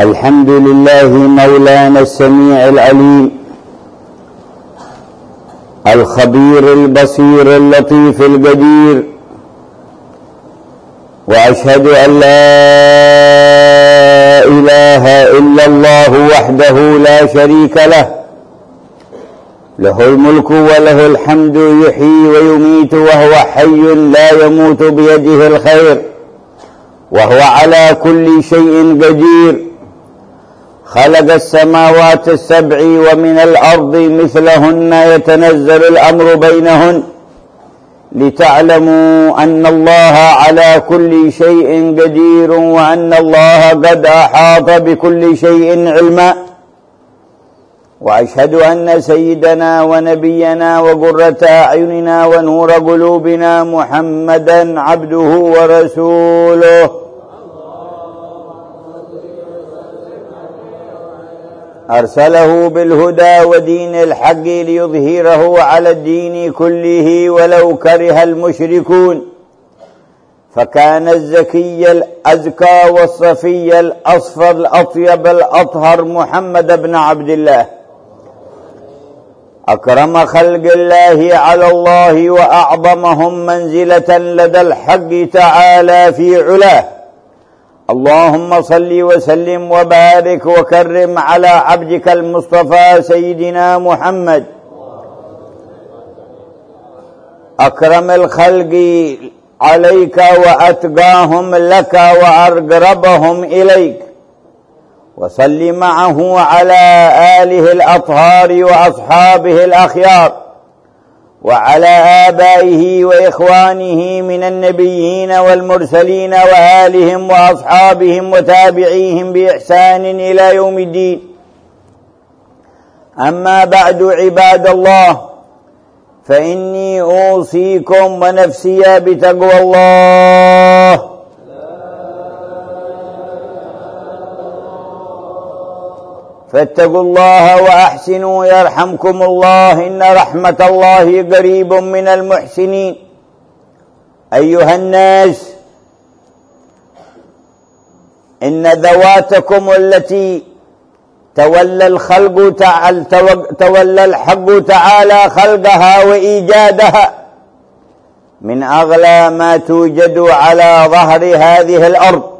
الحمد لله مولانا السميع العليم الخبير البصير اللطيف القدير وأشهد أن لا إله إلا الله وحده لا شريك له له الملك وله الحمد يحيي ويميت وهو حي لا يموت بيده الخير وهو على كل شيء قدير. خلق السماوات السبع ومن الأرض مثلهن يتنزل الأمر بينهن لتعلموا أن الله على كل شيء قدير وأن الله قد أحاط بكل شيء علما وأشهد أن سيدنا ونبينا وقرة أعيننا ونور قلوبنا محمدا عبده ورسوله أرسله بالهدى ودين الحق ليظهره على الدين كله ولو كره المشركون. فكان الزكي الأزكى والصفي الأصفر الأطيب الأطهر محمد بن عبد الله. أكرم خلق الله على الله وأعظمهم منزلة لدى الحق تعالى في علاه. اللهم صل وسلم وبارك وكرم على عبدك المصطفى سيدنا محمد. أكرم الخلق عليك وأتقاهم لك وأقربهم إليك. وصل معه على آله الأطهار وأصحابه الأخيار. وعلى آبائه وإخوانه من النبيين والمرسلين وآلهم وأصحابهم وتابعيهم بإحسان إلى يوم الدين. أما بعد عباد الله فإني أوصيكم ونفسي بتقوى الله. فاتقوا الله وأحسنوا يرحمكم الله إن رحمة الله قريب من المحسنين. أيها الناس إن ذواتكم التي تولى الخلق تعالى تولى الحق تعالى خلقها وإيجادها من أغلى ما توجد على ظهر هذه الأرض.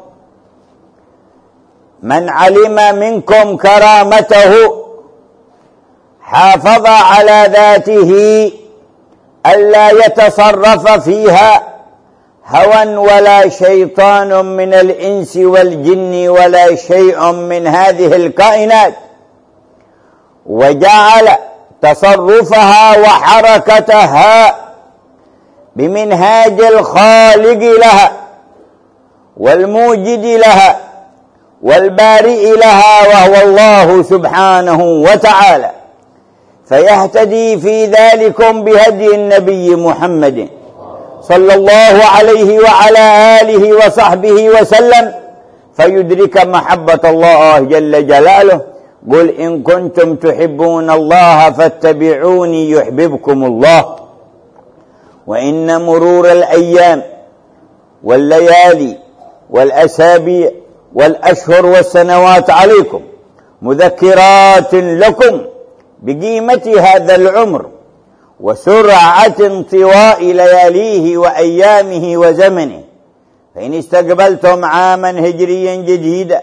من علم منكم كرامته حافظ على ذاته ألا يتصرف فيها هوى ولا شيطان من الإنس والجن ولا شيء من هذه الكائنات وجعل تصرفها وحركتها بمنهاج الخالق لها والموجد لها والبارئ لها وهو الله سبحانه وتعالى. فيهتدي في ذلكم بهدي النبي محمد صلى الله عليه وعلى آله وصحبه وسلم. فيدرك محبة الله جل جلاله. قل إن كنتم تحبون الله فاتبعوني يحببكم الله. وإن مرور الأيام والليالي والأسابيع والأشهر والسنوات عليكم مذكرات لكم بقيمة هذا العمر وسرعة انطواء لياليه وأيامه وزمنه. فإن استقبلتم عاما هجريا جديدا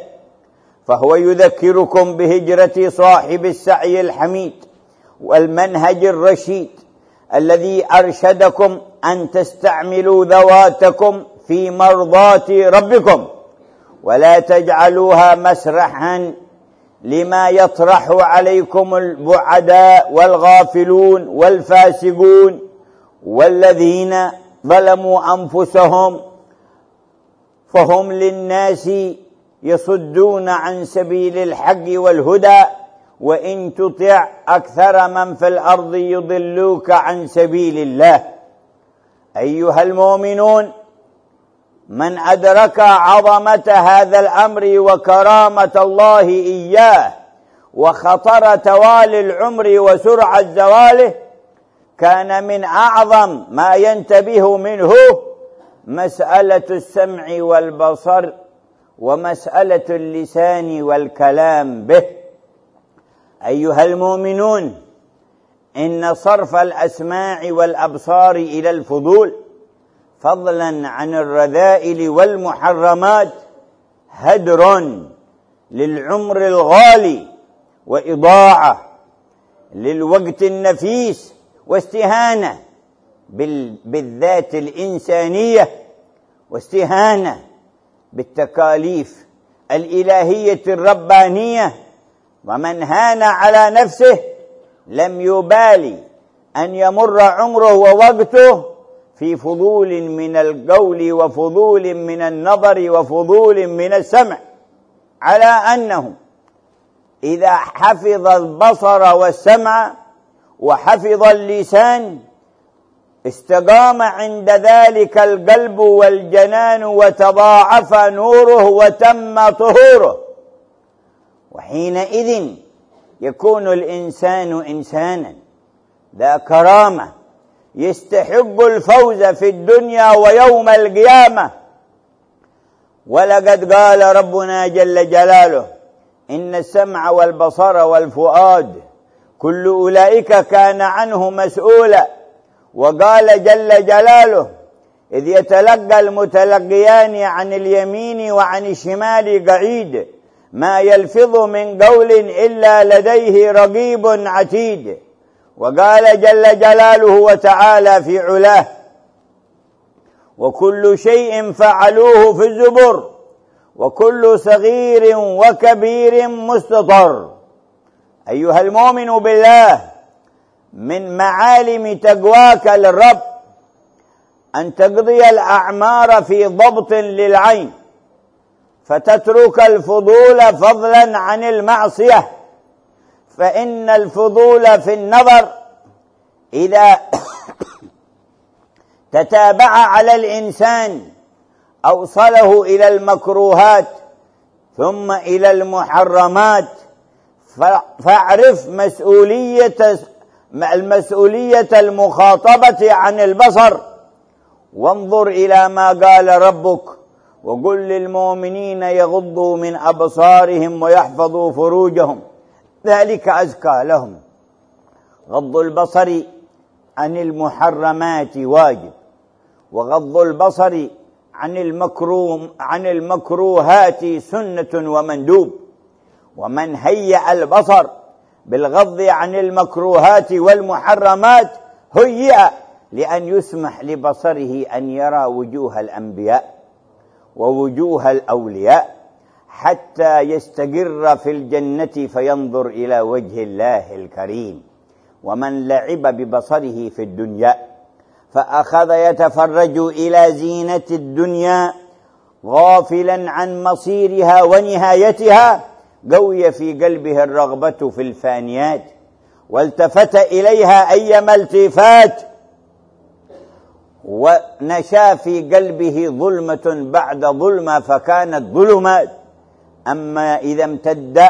فهو يذكركم بهجرة صاحب السعي الحميد والمنهج الرشيد الذي أرشدكم أن تستعملوا ذواتكم في مرضاة ربكم. ولا تجعلوها مسرحا لما يطرح عليكم البعداء والغافلون والفاسقون والذين ظلموا أنفسهم فهم للناس يصدون عن سبيل الحق والهدى وإن تطع أكثر من في الأرض يضلوك عن سبيل الله. أيها المؤمنون من أدرك عظمة هذا الأمر وكرامة الله إياه وخطر توالي العمر وسرعة زواله كان من أعظم ما ينتبه منه مسألة السمع والبصر ومسألة اللسان والكلام به. أيها المؤمنون إن صرف الأسماع والأبصار إلى الفضول فضلا عن الرذائل والمحرمات هدر للعمر الغالي وإضاعة للوقت النفيس واستهانة بالذات الإنسانية واستهانة بالتكاليف الإلهية الربانية. ومن هان على نفسه لم يبالي أن يمر عمره ووقته في فضول من القول وفضول من النظر وفضول من السمع على انه إذا حفظ البصر والسمع وحفظ اللسان استقام عند ذلك القلب والجنان وتضاعف نوره وتم طهوره. وحينئذ يكون الإنسان إنسانا ذا كرامة يستحق الفوز في الدنيا ويوم القيامة. ولقد قال ربنا جل جلاله إن السمع والبصر والفؤاد كل أولئك كان عنه مسؤولا. وقال جل جلاله إذ يتلقى المتلقيان عن اليمين وعن الشمال قعيد ما يلفظ من قول إلا لديه رقيب عتيد. وقال جل جلاله وتعالى في علاه وكل شيء فعلوه في الزبر وكل صغير وكبير مستطر. أيها المؤمن بالله من معالم تقواك للرب أن تقضي الأعمار في ضبط للعين فتترك الفضول فضلا عن المعصية. فإن الفضول في النظر إذا تتابع على الإنسان أوصله إلى المكروهات ثم إلى المحرمات فاعرف مسؤولية المسؤولية المخاطبة عن البصر وانظر إلى ما قال ربك وقل للمؤمنين يغضوا من أبصارهم ويحفظوا فروجهم. ذلك أزكى لهم. غض البصر عن المحرمات واجب وغض البصر عن المكروه عن المكروهات سنة ومندوب ومن هيأ البصر بالغض عن المكروهات والمحرمات هيئ لأن يسمح لبصره أن يرى وجوه الأنبياء ووجوه الأولياء. حتى يستقر في الجنة فينظر إلى وجه الله الكريم. ومن لعب ببصره في الدنيا فأخذ يتفرج إلى زينة الدنيا غافلا عن مصيرها ونهايتها قوي في قلبه الرغبة في الفانيات والتفت إليها أيما التفات ونشا في قلبه ظلمة بعد ظلمة فكانت ظلمات. أما إذا امتد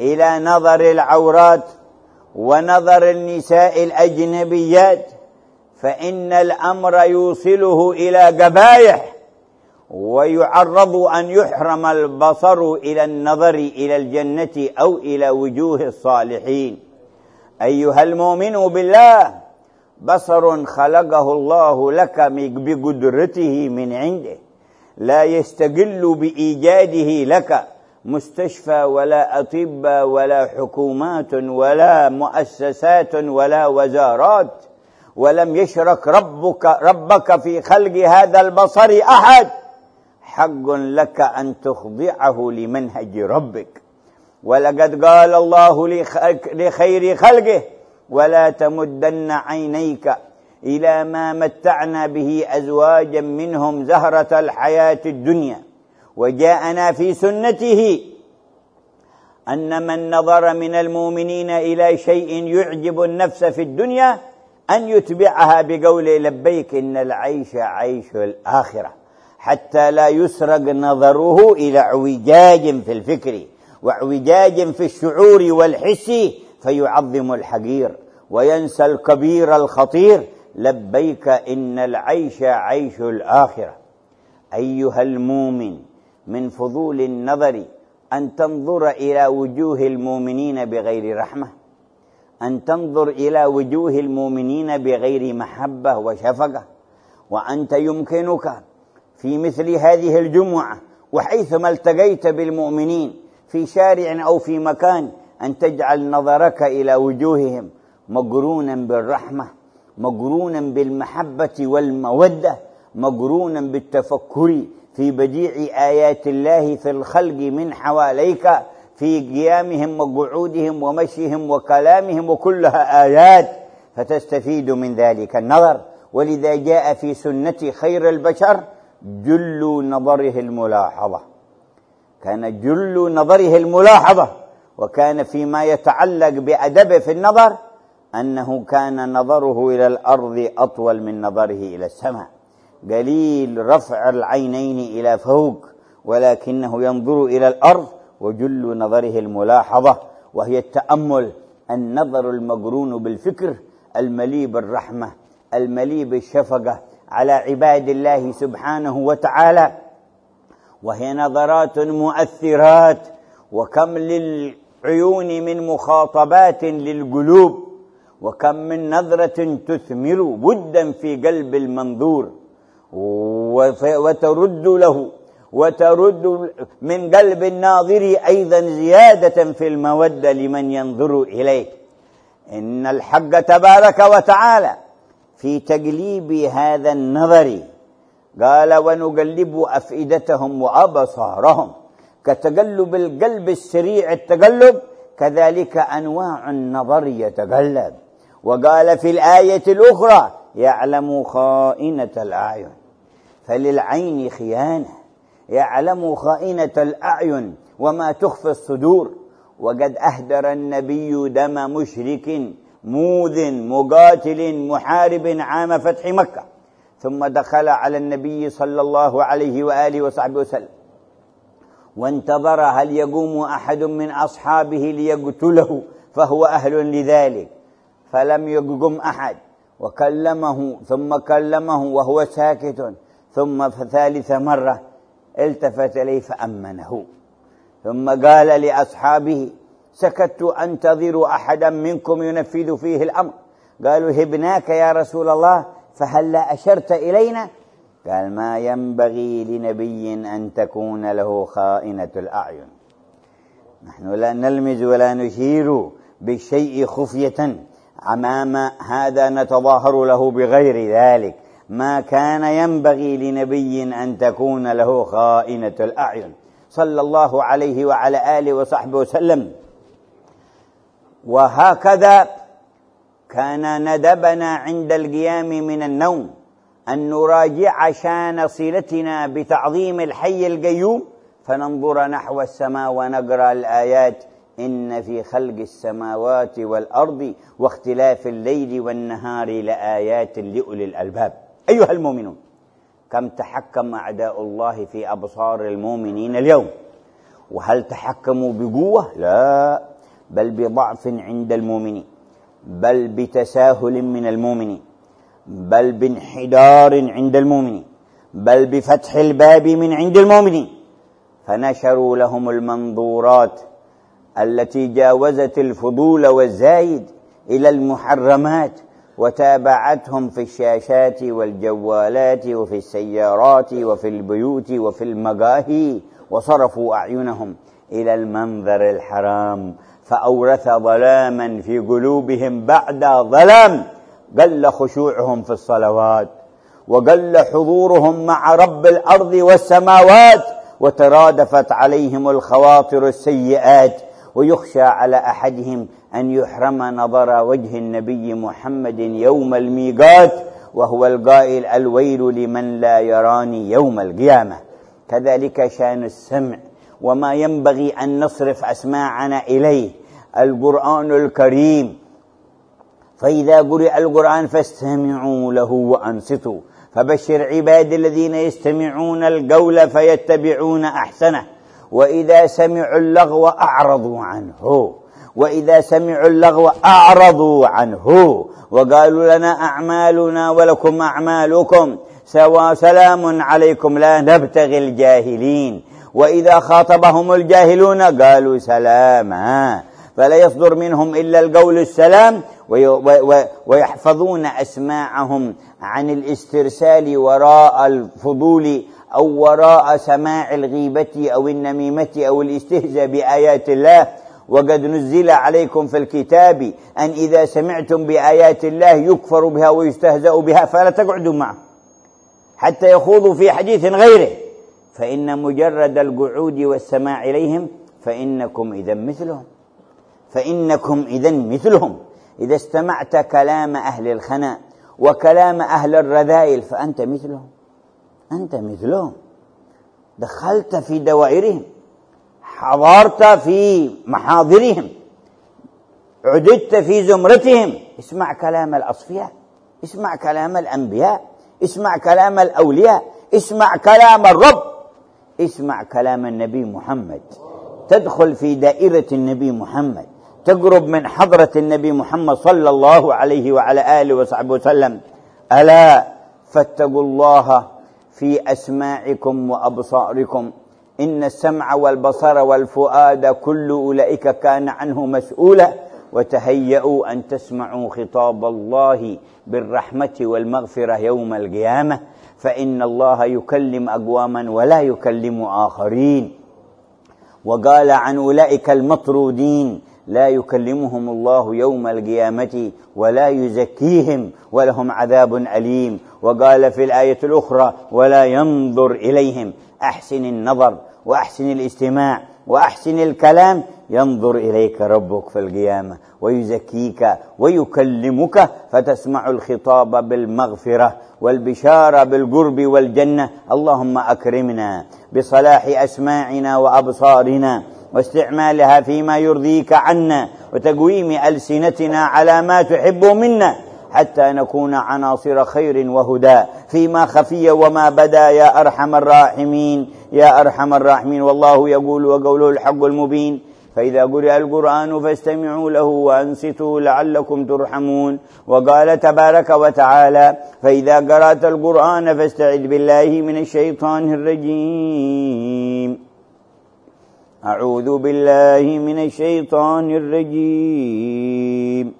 إلى نظر العورات ونظر النساء الأجنبيات فإن الأمر يوصله إلى قبايح ويعرض أن يحرم البصر إلى النظر إلى الجنة أو إلى وجوه الصالحين. أيها المؤمن بالله بصر خلقه الله لك بقدرته من عنده. لا يستقل بإيجاده لك مستشفى ولا أطباء ولا حكومات ولا مؤسسات ولا وزارات ولم يشرك ربك ربك في خلق هذا البصر أحد. حق لك أن تخضعه لمنهج ربك. ولقد قال الله لخير خلقه ولا تمدن عينيك إلى ما متعنا به أزواجا منهم زهرة الحياة الدنيا. وجاءنا في سنته أن من نظر من المؤمنين إلى شيء يعجب النفس في الدنيا أن يتبعها بقول لبيك إن العيش عيش الآخرة حتى لا يسرق نظره إلى اعوجاج في الفكر واعوجاج في الشعور والحس فيعظم الحقير وينسى الكبير الخطير. لبيك إن العيش عيش الآخرة. أيها المؤمن من فضول النظر أن تنظر إلى وجوه المؤمنين بغير رحمة أن تنظر إلى وجوه المؤمنين بغير محبة وشفقة وأنت يمكنك في مثل هذه الجمعة وحيثما التقيت بالمؤمنين في شارع أو في مكان أن تجعل نظرك إلى وجوههم مقرونا بالرحمة. مقرونا بالمحبة والمودة مقرونا بالتفكر في بديع آيات الله في الخلق من حواليك في قيامهم وقعودهم ومشيهم وكلامهم وكلها آيات. فتستفيد من ذلك النظر. ولذا جاء في سنة خير البشر جل نظره الملاحظة. كان جل نظره الملاحظة وكان فيما يتعلق بأدبه في النظر أنه كان نظره إلى الأرض أطول من نظره إلى السماء. قليل رفع العينين إلى فوق ولكنه ينظر إلى الأرض وجل نظره الملاحظة وهي التأمل النظر المقرون بالفكر المليء بالرحمة المليء بالشفقة على عباد الله سبحانه وتعالى. وهي نظرات مؤثرات وكم للعيون من مخاطبات للقلوب. وكم من نظرة تثمر ودا في قلب المنظور. وترد له وترد من قلب الناظر أيضا زيادة في المودة لمن ينظر إليه. إن الحق تبارك وتعالى في تقليب هذا النظر. قال ونقلب أفئدتهم وأبصارهم كتقلب القلب السريع التقلب كذلك أنواع النظر يتقلب. وقال في الآية الأخرى يعلم خائنة الأعين. فللعين خيانة. يعلم خائنة الأعين وما تخفي الصدور. وقد أهدر النبي دم مشرك موذ مقاتل محارب عام فتح مكة. ثم دخل على النبي صلى الله عليه وآله وصحبه وسلم. وانتظر هل يقوم أحد من أصحابه ليقتله فهو أهل لذلك. فلم يقم أحد. وكلمه ثم كلمه وهو ساكت. ثم ثالث مرة التفت إليه فأمنه. ثم قال لأصحابه سكت أنتظر أحدا منكم ينفذ فيه الأمر. قالوا هبناك يا رسول الله فهل لا أشرت إلينا؟ قال ما ينبغي لنبي أن تكون له خائنة الأعين. نحن لا نلمز ولا نشير بالشيء خفية. أمام هذا نتظاهر له بغير ذلك. ما كان ينبغي لنبي أن تكون له خائنة الأعين. صلى الله عليه وعلى آله وصحبه وسلم. وهكذا كان ندبنا عند القيام من النوم أن نراجع شان صلتنا بتعظيم الحي القيوم. فننظر نحو السماء ونقرأ الآيات. إن في خلق السماوات والأرض واختلاف الليل والنهار لآيات لأولي الألباب. أيها المؤمنون كم تحكم أعداء الله في أبصار المؤمنين اليوم؟ وهل تحكموا بقوة؟ لا بل بضعف عند المؤمنين بل بتساهل من المؤمنين بل بانحدار عند المؤمنين بل بفتح الباب من عند المؤمنين. فنشروا لهم المنظورات التي جاوزت الفضول والزايد إلى المحرمات وتابعتهم في الشاشات والجوالات وفي السيارات وفي البيوت وفي المقاهي وصرفوا أعينهم إلى المنظر الحرام. فأورث ظلاما في قلوبهم بعد ظلام. قل خشوعهم في الصلوات وقل حضورهم مع رب الأرض والسماوات وترادفت عليهم الخواطر السيئات ويخشى على أحدهم أن يحرم نظر وجه النبي محمد يوم الميقات وهو القائل الويل لمن لا يراني يوم القيامة. كذلك شأن السمع وما ينبغي أن نصرف أسماعنا إليه القرآن الكريم. فإذا قرئ القرآن فاستمعوا له وأنصتوا فبشر عبادي الذين يستمعون القول فيتبعون أحسنه. وإذا سمعوا اللغو أعرضوا عنه. وإذا سمعوا اللغو أعرضوا عنه. وقالوا لنا أعمالنا ولكم أعمالكم. سوا سلام عليكم لا نبتغي الجاهلين. وإذا خاطبهم الجاهلون قالوا سلاما. فلا يصدر منهم إلا القول السلام. ويحفظون أسماعهم عن الاسترسال وراء الفضول أو وراء سماع الغيبة أو النميمة أو الاستهزاء بآيات الله. وقد نزل عليكم في الكتاب أن إذا سمعتم بآيات الله يكفر بها ويستهزأ بها فلا تقعدوا معه. حتى يخوضوا في حديث غيره. فإن مجرد القعود والسماع إليهم فإنكم إذا مثلهم. فإنكم إذا مثلهم. إذا استمعت كلام أهل الخنا وكلام أهل الرذائل فأنت مثلهم. أنت مثلهم. دخلت في دوائرهم. حضرت في محاضرهم. عددت في زمرتهم. اسمع كلام الأصفياء. اسمع كلام الأنبياء. اسمع كلام الأولياء. اسمع كلام الرب. اسمع كلام النبي محمد. تدخل في دائرة النبي محمد. تقرب من حضرة النبي محمد صلى الله عليه وعلى آله وصحبه وسلم. ألا فاتقوا الله في أسماعكم وأبصاركم. إن السمع والبصر والفؤاد كل أولئك كان عنه مسؤولا. وتهيأوا أن تسمعوا خطاب الله بالرحمة والمغفرة يوم القيامة. فإن الله يكلم أقواما ولا يكلم آخرين. وقال عن أولئك المطرودين لا يكلمهم الله يوم القيامة ولا يزكيهم ولهم عذاب أليم. وقال في الآية الأخرى ولا ينظر إليهم. أحسن النظر وأحسن الاستماع. وأحسن الكلام ينظر إليك ربك في القيامة ويزكيك ويكلمك فتسمع الخطاب بالمغفرة والبشارة بالقرب والجنة. اللهم أكرمنا بصلاح أسماعنا وأبصارنا واستعمالها فيما يرضيك عنا وتقويم ألسنتنا على ما تحب منا. حتى نكون عناصر خير وهدى. فيما خفي وما بدا يا أرحم الراحمين. يا أرحم الراحمين. والله يقول وقوله الحق المبين. فإذا قرئ القرآن فاستمعوا له وأنصتوا لعلكم ترحمون. وقال تبارك وتعالى فإذا قرأت القرآن فاستعذ بالله من الشيطان الرجيم. أعوذ بالله من الشيطان الرجيم.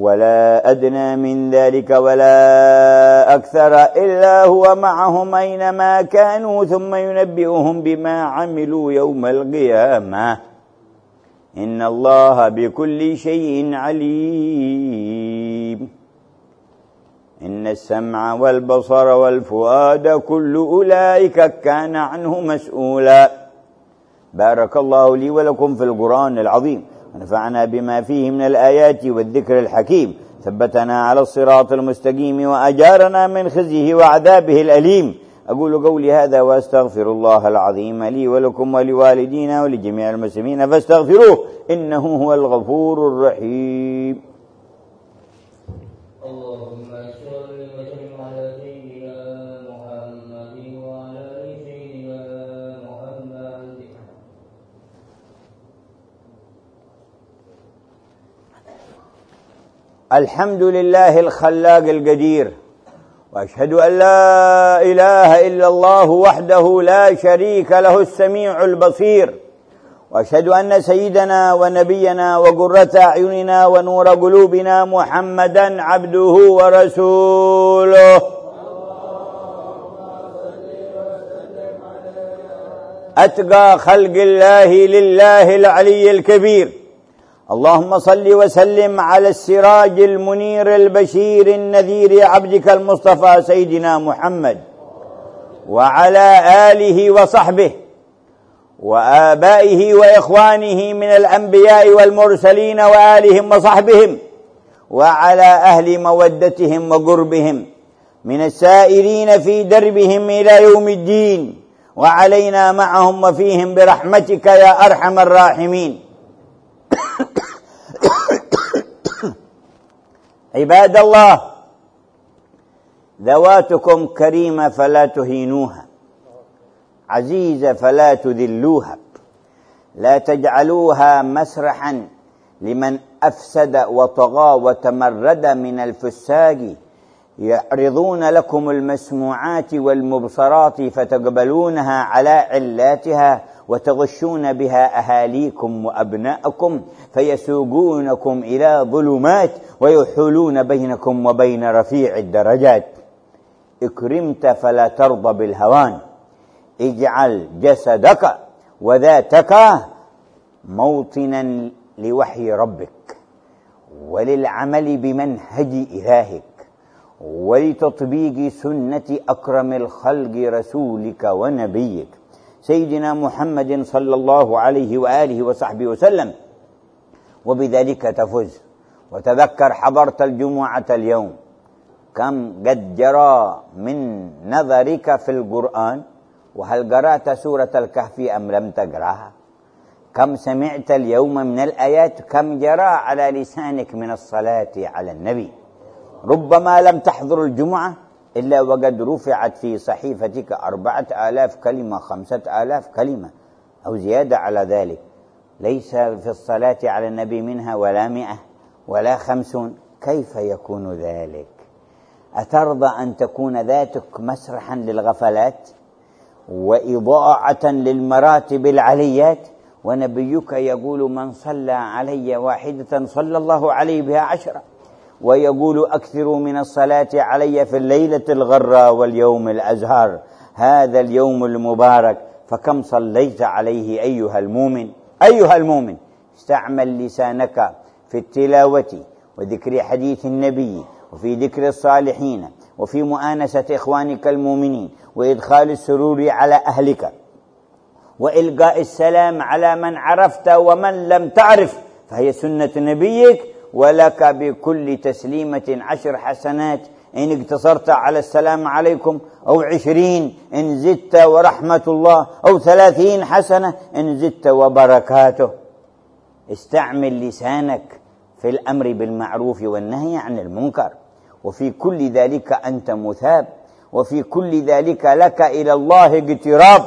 ولا أدنى من ذلك ولا أكثر إلا هو معهم أينما كانوا ثم ينبئهم بما عملوا يوم القيامة. إن الله بكل شيء عليم. إن السمع والبصر والفؤاد كل أولئك كان عنه مسؤولا. بارك الله لي ولكم في القرآن العظيم. ونفعنا بما فيه من الآيات والذكر الحكيم. ثبتنا على الصراط المستقيم وأجارنا من خزيه وعذابه الأليم. أقول قولي هذا وأستغفر الله العظيم لي ولكم ولوالدينا ولجميع المسلمين فاستغفروه إنه هو الغفور الرحيم. الحمد لله الخلاق القدير وأشهد أن لا إله إلا الله وحده لا شريك له السميع البصير وأشهد أن سيدنا ونبينا وقرة أعيننا ونور قلوبنا محمدا عبده ورسوله. أتقى خلق الله لله العلي الكبير. اللهم صل وسلم على السراج المنير البشير النذير عبدك المصطفى سيدنا محمد وعلى آله وصحبه وآبائه وإخوانه من الأنبياء والمرسلين وآلهم وصحبهم وعلى أهل مودتهم وقربهم من السائرين في دربهم إلى يوم الدين وعلينا معهم وفيهم برحمتك يا أرحم الراحمين. عباد الله ذواتكم كريمة فلا تهينوها عزيزة فلا تذلوها لا تجعلوها مسرحا لمن أفسد وطغى وتمرد من الفساق يعرضون لكم المسموعات والمبصرات فتقبلونها على علاتها وتغشون بها أهاليكم وأبناءكم فيسوقونكم إلى ظلمات ويحولون بينكم وبين رفيع الدرجات. إكرمت فلا ترضى بالهوان. اجعل جسدك وذاتك موطنا لوحي ربك وللعمل بمنهج إلهك ولتطبيق سنة أكرم الخلق رسولك ونبيك. سيدنا محمد صلى الله عليه وآله وصحبه وسلم. وبذلك تفز وتذكر حضرت الجمعة اليوم. كم قد جرى من نظرك في القرآن؟ وهل قرأت سورة الكهف أم لم تقرأها؟ كم سمعت اليوم من الآيات؟ كم جرى على لسانك من الصلاة على النبي؟ ربما لم تحضر الجمعة إلا وقد رفعت في صحيفتك أربعة آلاف كلمة خمسة آلاف كلمة أو زيادة على ذلك. ليس في الصلاة على النبي منها ولا مئة ولا خمسون. كيف يكون ذلك؟ أترضى أن تكون ذاتك مسرحا للغفلات وإضاعة للمراتب العليات؟ ونبيك يقول من صلى علي واحدة صلى الله عليه بها عشرة. ويقول أكثروا من الصلاة علي في الليلة الغراء واليوم الأزهر هذا اليوم المبارك فكم صليت عليه أيها المؤمن؟ أيها المؤمن استعمل لسانك في التلاوة وذكر حديث النبي وفي ذكر الصالحين وفي مؤانسة إخوانك المؤمنين وإدخال السرور على أهلك وإلقاء السلام على من عرفت ومن لم تعرف فهي سنة نبيك ولك بكل تسليمة عشر حسنات. إن اقتصرت على السلام عليكم أو عشرين إن زدت ورحمة الله أو ثلاثين حسنة إن زدت وبركاته. استعمل لسانك في الأمر بالمعروف والنهي عن المنكر. وفي كل ذلك أنت مثاب. وفي كل ذلك لك إلى الله اقتراب.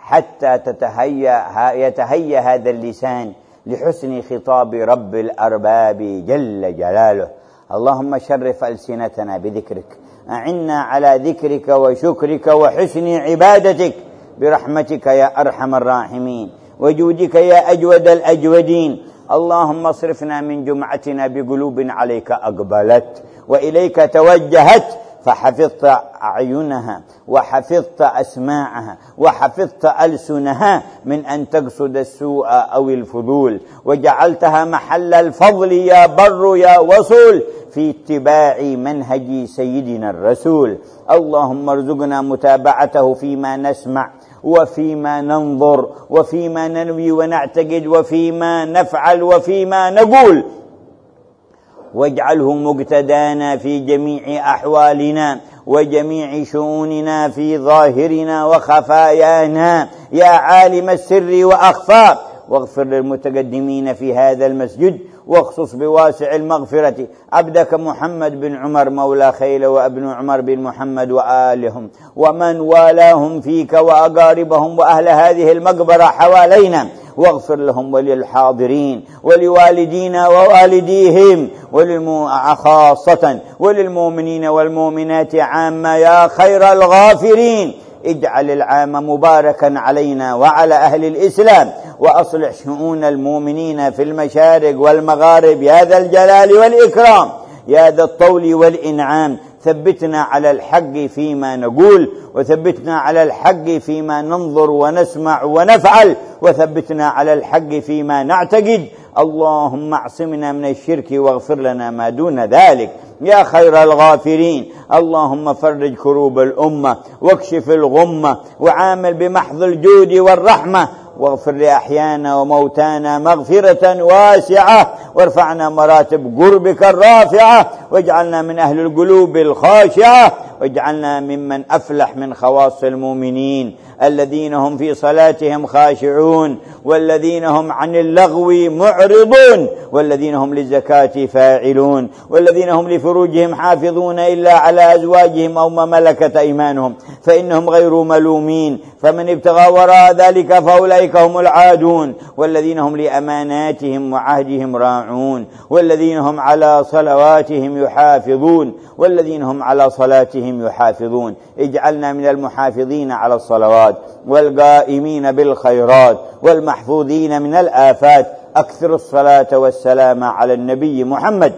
حتى تتهيأ يتهيأ هذا اللسان لحسن خطاب رب الأرباب جل جلاله. اللهم شرف ألسنتنا بذكرك. أعنا على ذكرك وشكرك وحسن عبادتك. برحمتك يا أرحم الراحمين. وجودك يا أجود الأجودين. اللهم اصرفنا من جمعتنا بقلوب عليك أقبلت. وإليك توجهت. فحفظت أعينها وحفظت أسماعها وحفظت ألسنها من أن تقصد السوء أو الفضول. وجعلتها محل الفضل يا بر يا وصول في اتباع منهج سيدنا الرسول. اللهم ارزقنا متابعته فيما نسمع وفيما ننظر وفيما ننوي ونعتقد وفيما نفعل وفيما نقول. واجعله مقتدانا في جميع أحوالنا وجميع شؤوننا في ظاهرنا وخفايانا. يا عالم السر وأخفى واغفر للمتقدمين في هذا المسجد واخصص بواسع المغفرة. عبدك محمد بن عمر مولى خيل وابن عمر بن محمد وآلهم ومن والاهم فيك وأقاربهم وأهل هذه المقبرة حوالينا. واغفر لهم وللحاضرين ولوالدينا ووالديهم وللمو... خاصة وللمؤمنين والمؤمنات عامة يا خير الغافرين. اجعل العام مباركا علينا وعلى أهل الإسلام وأصلح شؤون المؤمنين في المشارق والمغارب يا ذا الجلال والإكرام يا ذا الطول والإنعام ثبتنا على الحق فيما نقول وثبتنا على الحق فيما ننظر ونسمع ونفعل وثبتنا على الحق فيما نعتقد. اللهم اعصمنا من الشرك واغفر لنا ما دون ذلك. يا خير الغافرين اللهم فرج كروب الأمة واكشف الغمة وعامل بمحض الجود والرحمة واغفر لأحيانا وموتانا مغفرة واسعة. وارفعنا مراتب قربك الرافعة. واجعلنا من أهل القلوب الخاشعة. واجعلنا ممن أفلح من خواص المؤمنين الذين هم في صلاتهم خاشعون والذين هم عن اللغو معرضون والذين هم للزكاة فاعلون والذين هم لفروجهم حافظون إلا على أزواجهم أو ما ملكت أيمانهم فإنهم غير ملومين فمن ابتغى وراء ذلك فأولئك هم العادون والذين هم لأماناتهم وعهدهم راعون والذين هم على صلواتهم يحافظون والذين هم على صلاتهم يحافظون. اجعلنا من المحافظين على الصلوات والقائمين بالخيرات والمحفوظين من الآفات. أكثر الصلاة والسلام على النبي محمد.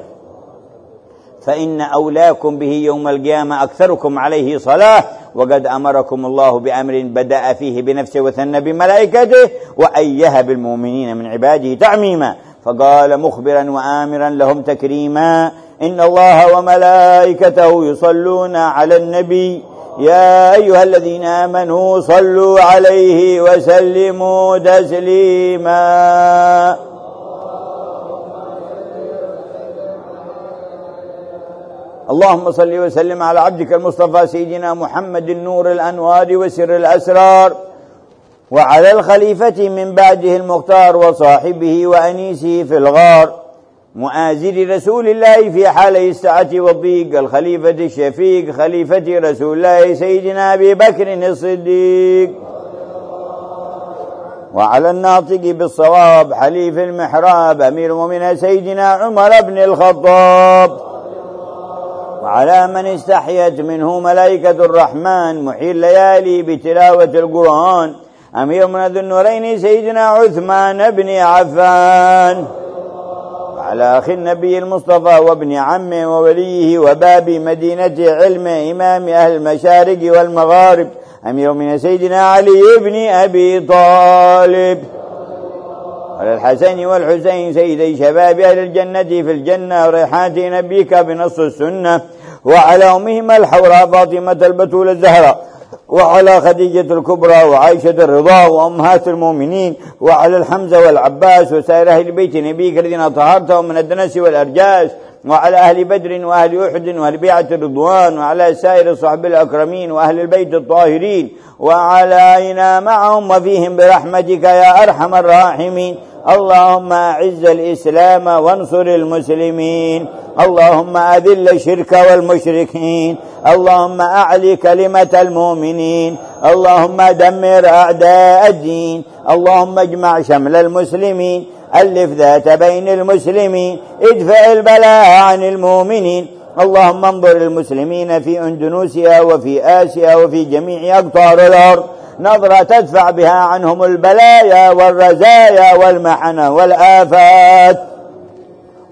فإن أولاكم به يوم القيامة أكثركم عليه صلاة. وقد أمركم الله بأمر بدأ فيه بنفسه وثنى بملائكته وأيه بالمؤمنين من عباده تعميما. فقال مخبرا وآمرا لهم تكريما إن الله وملائكته يصلون على النبي. يا أيها الذين آمنوا صلوا عليه وسلموا تسليما. اللهم صل وسلم على عبدك المصطفى سيدنا محمد النور الأنوار وسر الأسرار. وعلى الخليفة من بعده المختار وصاحبه وأنيسه في الغار. مؤازر رسول الله في حالي السعة والضيق الخليفة الشفيق خليفة رسول الله سيدنا أبي بكر الصديق. وعلى الناطق بالصواب حليف المحراب أمير المؤمنين سيدنا عمر بن الخطاب. وعلى من استحيت منه ملائكة الرحمن محيي الليالي بتلاوة القرآن. أمير من ذو النورين سيدنا عثمان بن عفان. على أخي النبي المصطفى وابن عمه ووليه وباب مدينة علم إمام أهل المشارق والمغارب أمير من سيدنا علي بن أبي طالب. على الحسن والحسين سيدي شباب أهل الجنة في الجنة وريحات نبيك بنص السنة وعلى أمهما الحوراء فاطمة البتول الزهراء. وعلى خديجة الكبرى وعائشة الرضا وأمهات المؤمنين وعلى الحمزة والعباس وسائر أهل بيت نبيك الذين طهرتهم من الدنس والأرجاس وعلى أهل بدر وأهل أحد وأهل بيعة الرضوان وعلى سائر الصحب الأكرمين وأهل البيت الطاهرين وعلينا معهم وفيهم برحمتك يا أرحم الراحمين اللهم أعز الإسلام وانصر المسلمين. اللهم أذل الشرك والمشركين. اللهم أعلي كلمة المؤمنين. اللهم دمر أعداء الدين. اللهم اجمع شمل المسلمين. ألف ذات بين المسلمين. ادفع البلاء عن المؤمنين. اللهم انظر المسلمين في أندونيسيا وفي آسيا وفي جميع أقطار الأرض. نظرة تدفع بها عنهم البلايا والرزايا والمحنة والآفات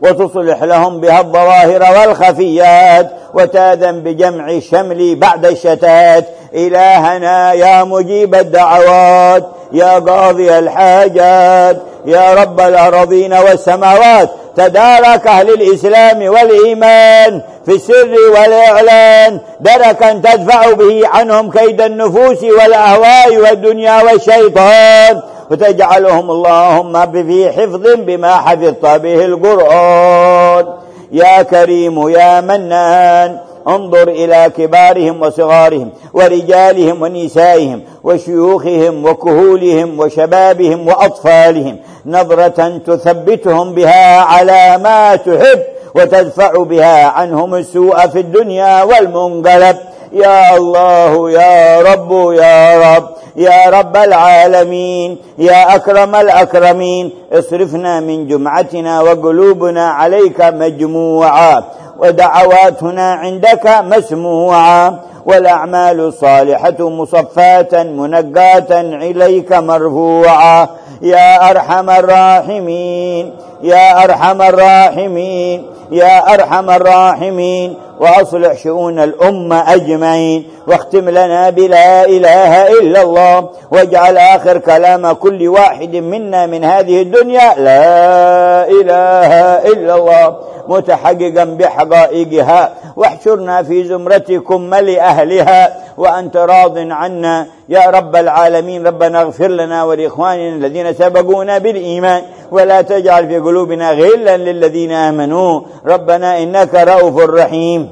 وتصلح لهم بها الظواهر والخفيات وتاذن بجمع الشمل بعد الشتات. إلهنا يا مجيب الدعوات يا قاضي الحاجات يا رب الأراضين والسماوات. تدارك أهل الإسلام والإيمان في السر والإعلان. دركا تدفع به عنهم كيد النفوس والأهواء والدنيا والشيطان. وتجعلهم اللهم في حفظ بما حفظت به القرآن. يا كريم يا منان انظر إلى كبارهم وصغارهم ورجالهم ونسائهم وشيوخهم وكهولهم وشبابهم وأطفالهم. نظرة تثبتهم بها على ما تحب. وتدفع بها عنهم السوء في الدنيا والمنقلب. يا الله يا رب يا رب يا رب العالمين يا أكرم الأكرمين اصرفنا من جمعتنا وقلوبنا عليك مجموعة ودعواتنا عندك مسموعة والأعمال الصالحة مصفاة منقاة إليك مرفوعة يا أرحم الراحمين يا أرحم الراحمين يا أرحم الراحمين وأصلح شؤون الأمة أجمعين واختم لنا بلا إله إلا الله واجعل آخر كلام كل واحد منا من هذه الدنيا لا إله إلا الله متحققا بحقائقها واحشرنا في زمرتكم لأهلها وأنت راض عنا يا رب العالمين ربنا اغفر لنا ولإخواننا الذين سبقونا بالإيمان ولا تجعل في قلوبنا غلا للذين آمنوا. ربنا إنك رؤوف رحيم.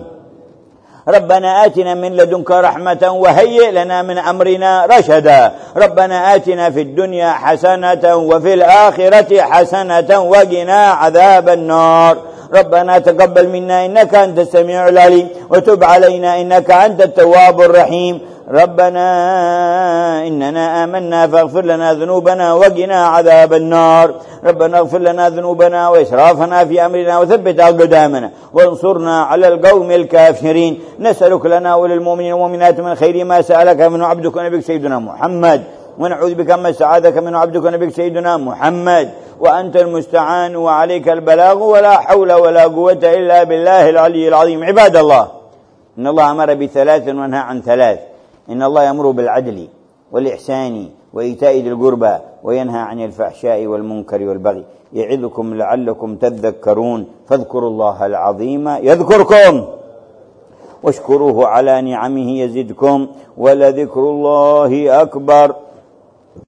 ربنا آتنا من لدنك رحمة وهيئ لنا من أمرنا رشدا. ربنا آتنا في الدنيا حسنة وفي الآخرة حسنة وقنا عذاب النار. ربنا تقبل منا إنك أنت السميع العليم وتب علينا إنك أنت التواب الرحيم. ربنا إننا آمنا فاغفر لنا ذنوبنا وقنا عذاب النار. ربنا اغفر لنا ذنوبنا وإسرافنا في أمرنا وثبت أقدامنا وانصرنا على القوم الكافرين. نسألك لنا وللمؤمنين والمؤمنات من خير ما سألك من عبدك ونبيك سيدنا محمد. ونعوذ بك من سعادك من عبدك ونبيك سيدنا محمد. وأنت المستعان وعليك البلاغ. ولا حول ولا قوة إلا بالله العلي العظيم. عباد الله إن الله أمر بثلاث ونهى عن ثلاث. إن الله يأمر بالعدل والإحسان وإيتاء ذي القربى وينهى عن الفحشاء والمنكر والبغي يعظكم لعلكم تذكرون فاذكروا الله العظيم يذكركم واشكروه على نعمه يزدكم ولذكر الله أكبر